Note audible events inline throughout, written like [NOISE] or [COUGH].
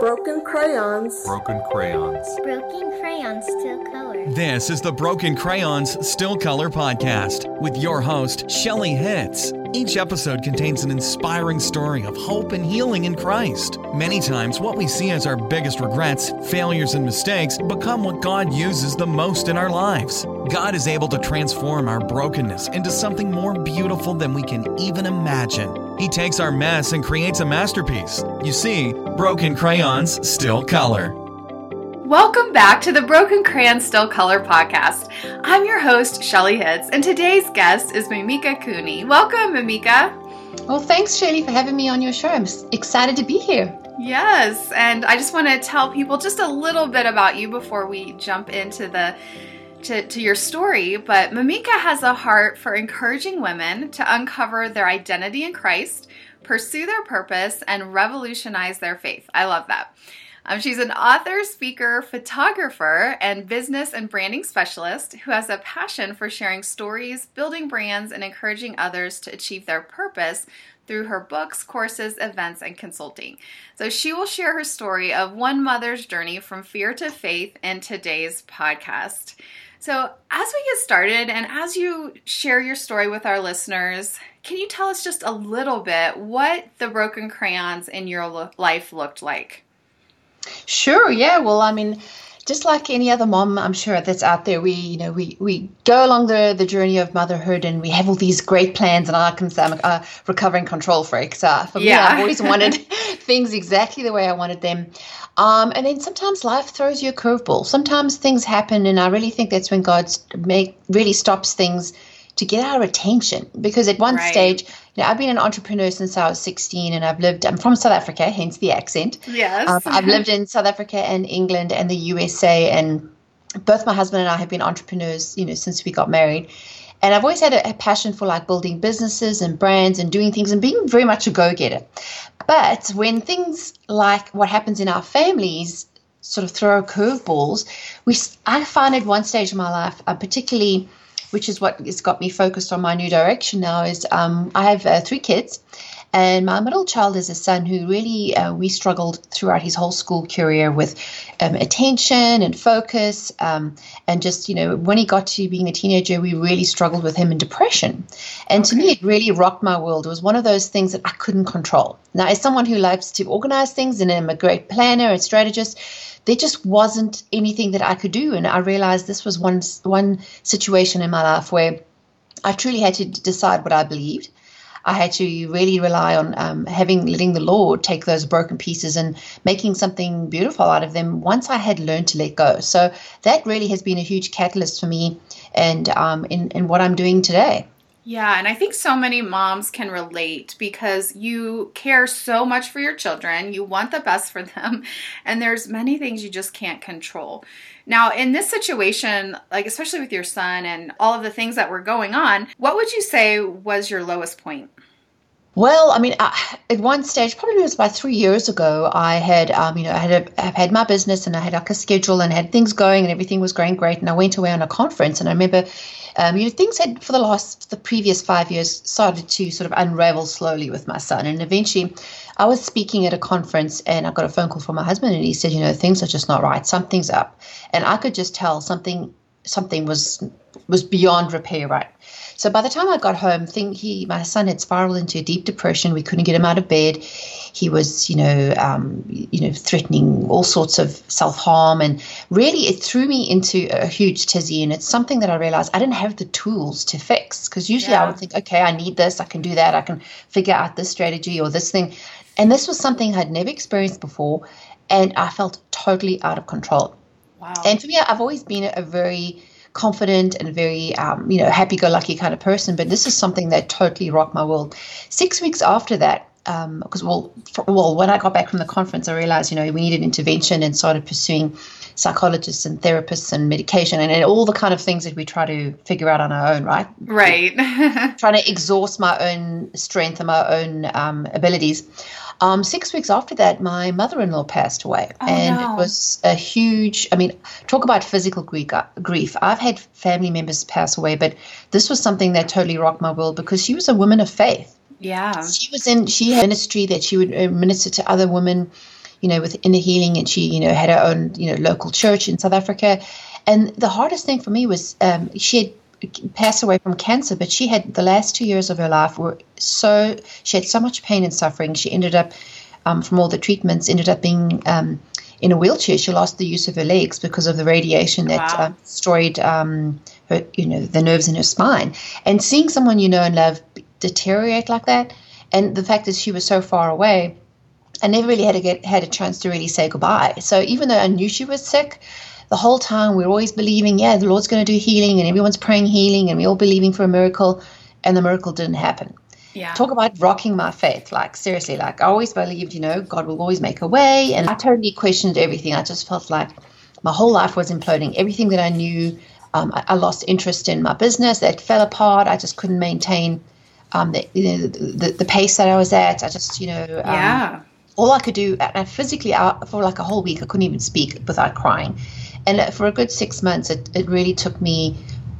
Broken crayons. Broken crayons. Broken crayons still color. This is the Broken Crayons Still Color Podcast with your host, Shelley Hitz. Each episode contains an inspiring story of hope and healing in Christ. Many times, what we see as our biggest regrets, failures, and mistakes become what God uses the most in our lives. God is able to transform our brokenness into something more beautiful than we can even imagine. He takes our mess and creates a masterpiece. You see, broken crayons still color. Welcome back to the Broken Crayon Still Color podcast. I'm your host, Shelley Hitz, and today's guest is Mimika Cooney. Welcome, Mimika. Well, thanks, Shelley, for having me on your show. I'm excited to be here. Yes, and I just want to tell people just a little bit about you before we jump into the to, to your story. But Mimika has a heart for encouraging women to uncover their identity in Christ, pursue their purpose, and revolutionize their faith. I love that. Um, she's an author, speaker, photographer, and business and branding specialist who has a passion for sharing stories, building brands, and encouraging others to achieve their purpose through her books, courses, events, and consulting. So she will share her story of one mother's journey from fear to faith in today's podcast. So, as we get started and as you share your story with our listeners, can you tell us just a little bit what the broken crayons in your life looked like? Sure. Yeah. Well, I mean, just like any other mom, I'm sure that's out there, we, you know, we, we go along the, the journey of motherhood and we have all these great plans. And I can say I'm a recovering control freak. So for yeah. me, I've always [LAUGHS] wanted [LAUGHS] things exactly the way I wanted them. Um, and then sometimes life throws you a curveball. Sometimes things happen, and I really think that's when God make really stops things to get our attention. Because at one right. stage, know, I've been an entrepreneur since I was 16 and I've lived, I'm from South Africa, hence the accent. Yes. Um, I've lived in South Africa and England and the USA, and both my husband and I have been entrepreneurs, you know, since we got married. And I've always had a, a passion for like building businesses and brands and doing things and being very much a go getter. But when things like what happens in our families sort of throw curveballs, we I find at one stage of my life, uh, particularly which is what has got me focused on my new direction now, is um, I have uh, three kids. And my middle child is a son who really, uh, we struggled throughout his whole school career with um, attention and focus. Um, and just, you know, when he got to being a teenager, we really struggled with him in depression. And okay. to me, it really rocked my world. It was one of those things that I couldn't control. Now, as someone who loves to organize things and I'm a great planner and strategist, there just wasn't anything that I could do. And I realized this was one one situation in my life where I truly had to decide what I believed. I had to really rely on um, having letting the Lord take those broken pieces and making something beautiful out of them. Once I had learned to let go, so that really has been a huge catalyst for me, and um, in in what I'm doing today. Yeah, and I think so many moms can relate because you care so much for your children, you want the best for them, [LAUGHS] and there's many things you just can't control. Now, in this situation, like especially with your son and all of the things that were going on, what would you say was your lowest point? Well, I mean, I, at one stage, probably it was about three years ago, I had, um, you know, I had I had my business and I had like a schedule and had things going and everything was going great. And I went away on a conference and I remember um, you know, things had for the last the previous five years started to sort of unravel slowly with my son, and eventually, I was speaking at a conference and I got a phone call from my husband, and he said, you know, things are just not right, something's up, and I could just tell something something was was beyond repair, right? So by the time I got home, think he my son had spiraled into a deep depression. We couldn't get him out of bed he was, you know, um, you know, threatening all sorts of self harm, and really it threw me into a huge tizzy. And it's something that I realized I didn't have the tools to fix because usually yeah. I would think, okay, I need this, I can do that, I can figure out this strategy or this thing, and this was something I'd never experienced before, and I felt totally out of control. Wow. And for me, I've always been a very confident and very um, you know happy-go-lucky kind of person but this is something that totally rocked my world. Six weeks after that because um, well, for, well, when I got back from the conference, I realized you know we needed intervention and started pursuing psychologists and therapists and medication and, and all the kind of things that we try to figure out on our own, right? Right. [LAUGHS] trying to exhaust my own strength and my own um, abilities. Um, six weeks after that, my mother-in-law passed away, oh, and no. it was a huge. I mean, talk about physical grief. Uh, grief. I've had family members pass away, but this was something that totally rocked my world because she was a woman of faith yeah. She was in, she had ministry that she would uh, minister to other women, you know, with inner healing, and she, you know, had her own, you know, local church in South Africa. And the hardest thing for me was um, she had passed away from cancer, but she had the last two years of her life were so she had so much pain and suffering. She ended up um, from all the treatments, ended up being um, in a wheelchair. She lost the use of her legs because of the radiation that Wow. uh, destroyed um, her, you know, the nerves in her spine. And seeing someone you know and love deteriorate like that, and the fact that she was so far away, I never really had to get had a chance to really say goodbye. So even though I knew she was sick, the whole time we were always believing, yeah, the Lord's going to do healing, and everyone's praying healing, and we all believing for a miracle, and the miracle didn't happen. Yeah. talk about rocking my faith like seriously like i always believed you know god will always make a way and i totally questioned everything. I just felt like my whole life was imploding. Everything that i knew um, I, I lost interest in my business that fell apart. I just couldn't maintain um, the, the, the, the pace that i was at i just you know um, yeah. all I could do, and physically, out for like a whole week, I couldn't even speak without crying. And for a good six months, it, it really took me.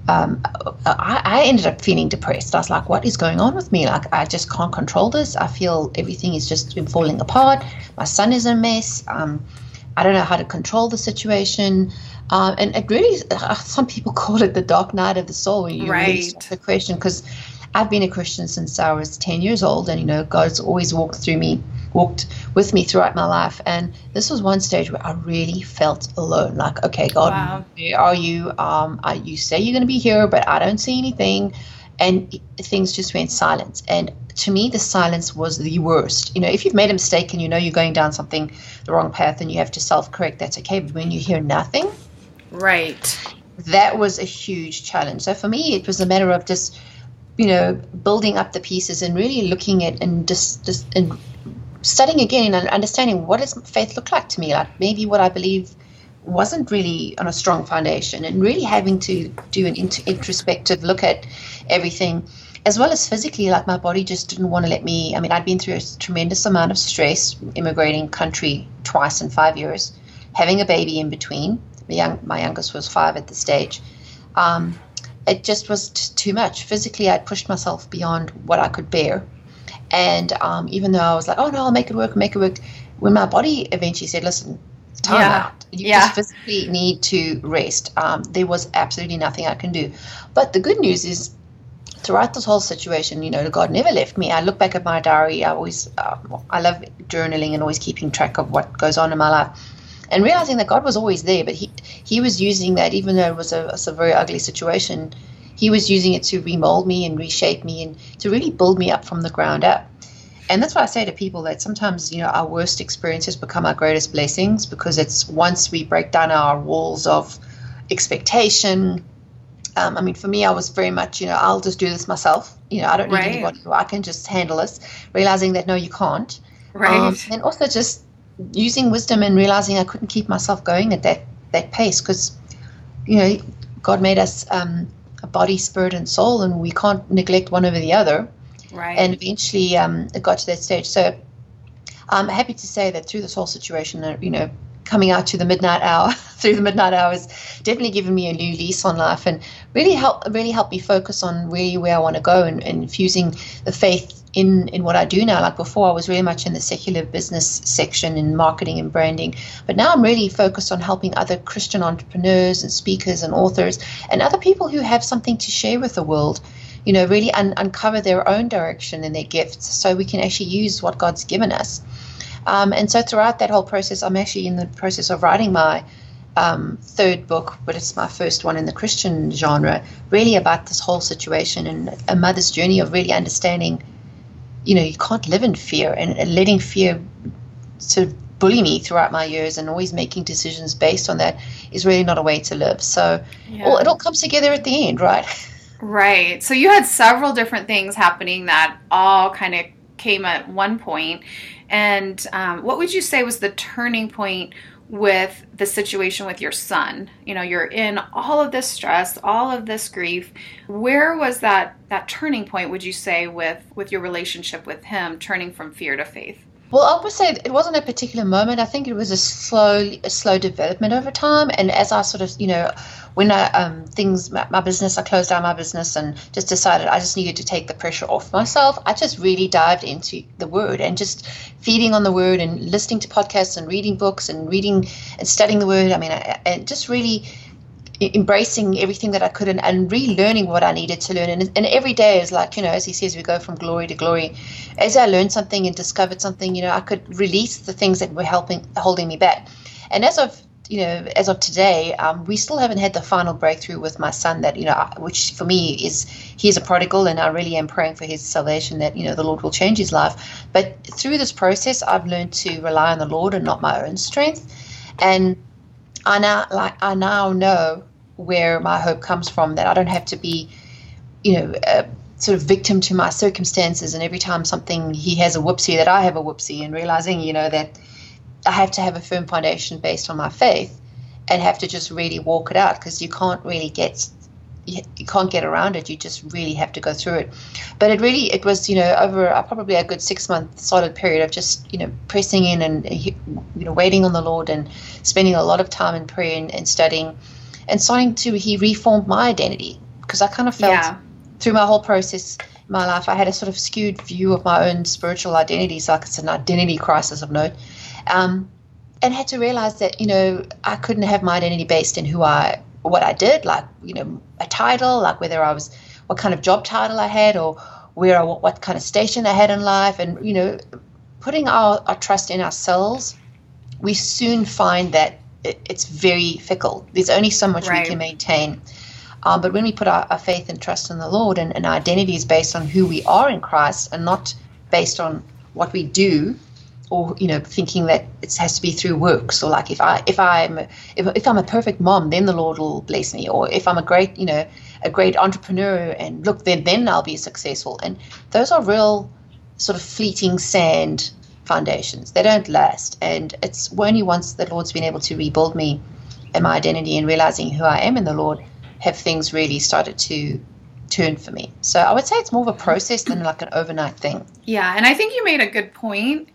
Um, I, I ended up feeling depressed. I was like, "What is going on with me? Like, I just can't control this. I feel everything is just falling apart. My son is a mess. Um, I don't know how to control the situation." Um, and it really, some people [LAUGHS] call it the dark night of the soul. When you really Right. start to question, because I've been a Christian since I was 10 years old, and you know, God's always walked through me, walked with me throughout my life. And this was one stage where I really felt alone. Like, okay, God, Wow. where are you? Um, I, you say you're going to be here, but I don't see anything. And things just went silent. And to me, the silence was the worst. You know, if you've made a mistake and you know you're going down something, the wrong path, and you have to self correct, that's okay. But when you hear nothing, Right. that was a huge challenge. So for me, it was a matter of just, you know, building up the pieces and really looking at and just, just and studying again and understanding what does faith look like to me. Like maybe what I believe wasn't really on a strong foundation, and really having to do an int- introspective look at everything. As well as physically, like my body just didn't want to let me. I mean, I'd been through a tremendous amount of stress, immigrating country twice in five years, having a baby in between. My, young, my youngest was five at the stage. Um, it just was t- too much. Physically, I'd pushed myself beyond what I could bear. And um, even though I was like, oh no, I'll make it work, make it work, when my body eventually said, listen, time Yeah. out. You Yeah. just physically need to rest. Um, there was absolutely nothing I can do. But the good news is, throughout this whole situation, you know, God never left me. I look back at my diary. I always, uh, I love journaling and always keeping track of what goes on in my life, and realizing that God was always there. But he he was using that, even though it was a, a very ugly situation. He was using it to remold me and reshape me and to really build me up from the ground up. And that's why I say to people that sometimes, you know, our worst experiences become our greatest blessings because it's once we break down our walls of expectation. Um, I mean, for me, I was very much, you know, I'll just do this myself. You know, I don't need Right. anybody. I can just handle this. Realizing that no, you can't. Right. Um, and also just using wisdom and realizing I couldn't keep myself going at that that pace because, you know, God made us um, a body, spirit, and soul, and we can't neglect one over the other right. and eventually um, it got to that stage. So I'm happy to say that through this whole situation, uh, you know, coming out to the midnight hour, [LAUGHS] through the midnight hours, definitely given me a new lease on life and really help really helped me focus on really where I want to go and, and infusing the faith in in what I do now. Like before, I was really much in the secular business section in marketing and branding, but now I'm really focused on helping other Christian entrepreneurs and speakers and authors and other people who have something to share with the world you know, really un- uncover their own direction and their gifts so we can actually use what God's given us. Um, and so throughout that whole process, I'm actually in the process of writing my um, third book, but it's my first one in the Christian genre, really about this whole situation and a mother's journey of really understanding, you know, you can't live in fear and, letting fear sort of bully me throughout my years and always making decisions based on that is really not a way to live. So Yeah. all, it all comes together at the end, right? Right. So you had several different things happening that all kind of came at one point. And um, what would you say was the turning point with the situation with your son? You know, you're in all of this stress, all of this grief. Where was that that turning point? Would you say with with your relationship with him, turning from fear to faith? Well, I would say it wasn't a particular moment. I think it was a slow, a slow development over time. And as I sort of, you know, when I um, things my, my, business, I closed down my business and just decided I just needed to take the pressure off myself. I just really dived into the Word and just feeding on the Word and listening to podcasts and reading books and reading and studying the Word. I mean, I, and just really embracing everything that I could and, and relearning what I needed to learn. And, and every day is like, you know, as he says, we go from glory to glory. As I learned something and discovered something, you know, I could release the things that were helping, holding me back. And as of, you know, as of today, um, we still haven't had the final breakthrough with my son that, you know, which for me is, he's a prodigal and I really am praying for his salvation that, you know, the Lord will change his life. But through this process, I've learned to rely on the Lord and not my own strength. And I now, like, I now know where my hope comes from. That I don't have to be, you know, sort of victim to my circumstances. And every time something he has a whoopsie, that I have a whoopsie, and realizing, you know, that I have to have a firm foundation based on my faith, and have to just really walk it out because you can't really get you can't get around it. You just really have to go through it. But it really, it was, you know, over probably a good six month solid period of just, you know, pressing in and, you know, waiting on the Lord and spending a lot of time in prayer and, and studying and starting to he reformed my identity because I kind of felt yeah. through my whole process in my life I had a sort of skewed view of my own spiritual identity, so like, it's an identity crisis of note, um, and had to realize that you know I couldn't have my identity based in who I what I did, like you know a title, like whether I was what kind of job title I had or where I, what kind of station I had in life, and you know putting our, our trust in ourselves, we soon find that it, it's very fickle. There's only so much right. we can maintain. Um, but when we put our, our, faith and trust in the Lord and, and our identity is based on who we are in Christ and not based on what we do or you know thinking that it has to be through works or like if i if i'm if, if i'm a perfect mom then the lord will bless me or if i'm a great you know a great entrepreneur and look then then i'll be successful and those are real sort of fleeting sand foundations. They don't last. And it's only once the Lord's been able to rebuild me and my identity and realizing who I am in the Lord have things really started to turn for me. So I would say it's more of a process than like an overnight thing. Yeah, and I think you made a good point.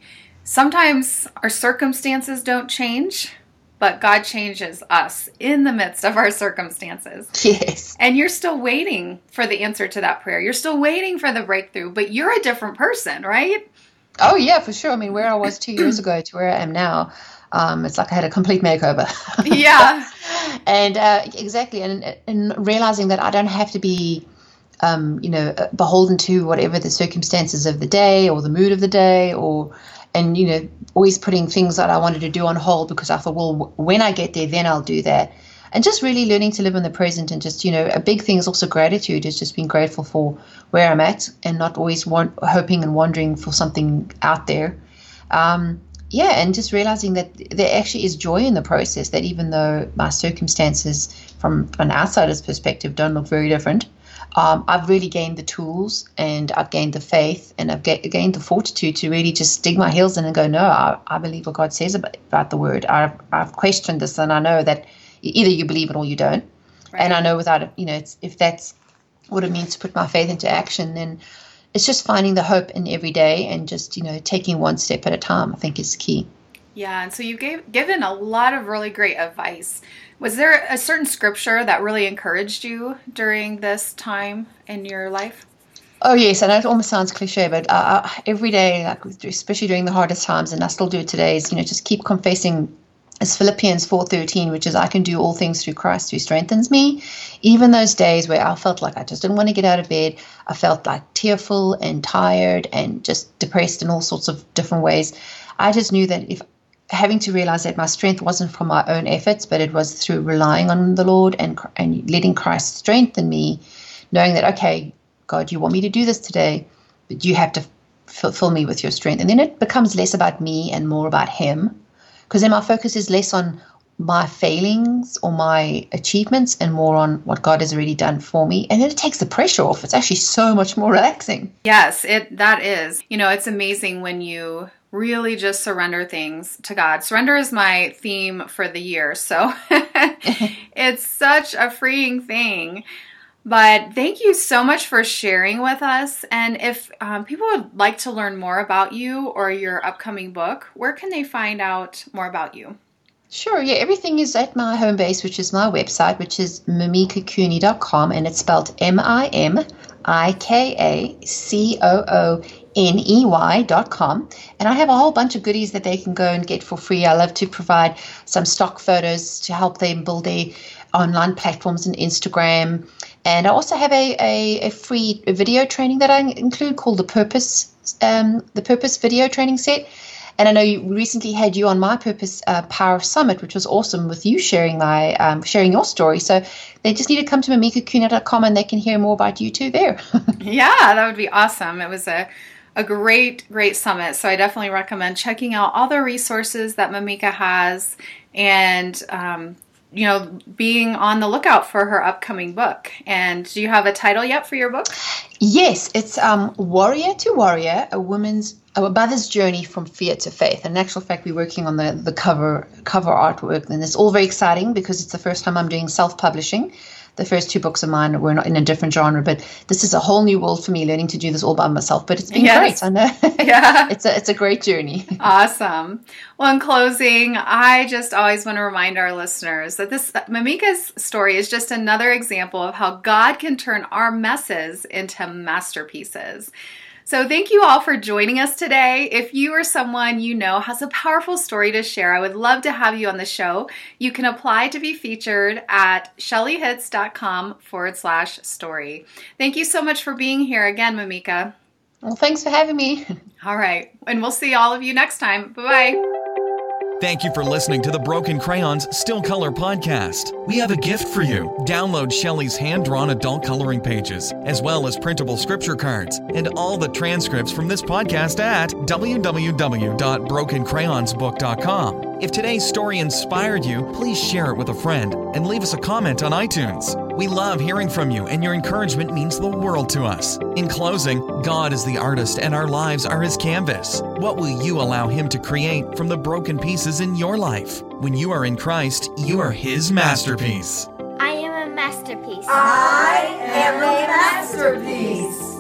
Sometimes our circumstances don't change, but God changes us in the midst of our circumstances. [LAUGHS] Yes. And you're still waiting for the answer to that prayer. You're still waiting for the breakthrough, but you're a different person, right? Oh yeah, for sure. I mean, where I was two years [CLEARS THROAT] ago to where I am now, um, it's like I had a complete makeover. [LAUGHS] Yeah. and uh, exactly, and and realizing that I don't have to be, um, you know, uh, beholden to whatever the circumstances of the day or the mood of the day, or and you know, always putting things that I wanted to do on hold because I thought, well, when I get there, then I'll do that and just really learning to live in the present and just you know a big thing is also gratitude is just being grateful for where i'm at and not always want, hoping and wondering for something out there um, yeah and just realizing that there actually is joy in the process that even though my circumstances from an outsider's perspective don't look very different um, I've really gained the tools and I've gained the faith and I've ga- gained the fortitude to really just dig my heels in and go, no, I, I believe what God says about, about the word. I've, I've questioned this and I know that either you believe it or you don't. Right. And I know without it, you know, if that's what it means to put my faith into action, then it's just finding the hope in every day and just, you know, taking one step at a time, I think is key. Yeah, and so you gave given a lot of really great advice. Was there a certain scripture that really encouraged you during this time in your life? Oh yes, I know it almost sounds cliche, but uh, every day, like especially during the hardest times, and I still do it today, is you know just keep confessing is Philippians 4:13, which is I can do all things through Christ who strengthens me. Even those days where I felt like I just didn't want to get out of bed, I felt like tearful and tired and just depressed in all sorts of different ways. I just knew that if having to realize that my strength wasn't from my own efforts, but it was through relying on the Lord and and letting Christ strengthen me, knowing that okay, God, you want me to do this today, but you have to fill me with your strength. And then it becomes less about me and more about Him because then my focus is less on my failings or my achievements and more on what God has already done for me. And then it takes the pressure off. It's actually so much more relaxing. Yes, it that is. You know, it's amazing when you really just surrender things to God. Surrender is my theme for the year. So [LAUGHS] it's such a freeing thing. But thank you so much for sharing with us. And if um, people would like to learn more about you or your upcoming book, where can they find out more about you? Sure, yeah, everything is at my home base, which is my website, which is mimikacooney.com, and it's spelled M I M I K A C O O N E Y.com. And I have a whole bunch of goodies that they can go and get for free. I love to provide some stock photos to help them build their online platforms and Instagram. And I also have a, a, a free video training that I include called the Purpose um, the Purpose video training set. And I know you recently had you on my Purpose uh, Power Summit, which was awesome with you sharing my um, sharing your story. So they just need to come to mimikacooney.com and they can hear more about you too there. [LAUGHS] yeah, that would be awesome. It was a a great, great summit. So I definitely recommend checking out all the resources that Mimika has and um, you know, being on the lookout for her upcoming book. And do you have a title yet for your book? Yes, it's um, Warrior to Warrior, a woman's a mother's journey from fear to faith. And in actual fact, we're working on the, the cover cover artwork, and it's all very exciting because it's the first time I'm doing self publishing. The first two books of mine were not in a different genre, but this is a whole new world for me, learning to do this all by myself. But it's been yes. great. I know. [LAUGHS] Yeah. [LAUGHS] it's a it's a great journey. Awesome. Well, in closing, I just always want to remind our listeners that this Mimika's story is just another example of how God can turn our messes into masterpieces. So, thank you all for joining us today. If you or someone you know has a powerful story to share, I would love to have you on the show. You can apply to be featured at shelleyhitz.com forward slash story. Thank you so much for being here again, Mimika. Well, thanks for having me. [LAUGHS] All right. And we'll see all of you next time. Bye bye. Thank you for listening to the Broken Crayons Still Color podcast. We have a gift for you. Download Shelley's hand drawn adult coloring pages, as well as printable scripture cards, and all the transcripts from this podcast at www.brokencrayonsbook.com. If today's story inspired you, please share it with a friend and leave us a comment on iTunes. We love hearing from you, and your encouragement means the world to us. In closing, God is the artist, and our lives are his canvas. What will you allow him to create from the broken pieces in your life? When you are in Christ, you are his masterpiece. I am a masterpiece. I am a masterpiece.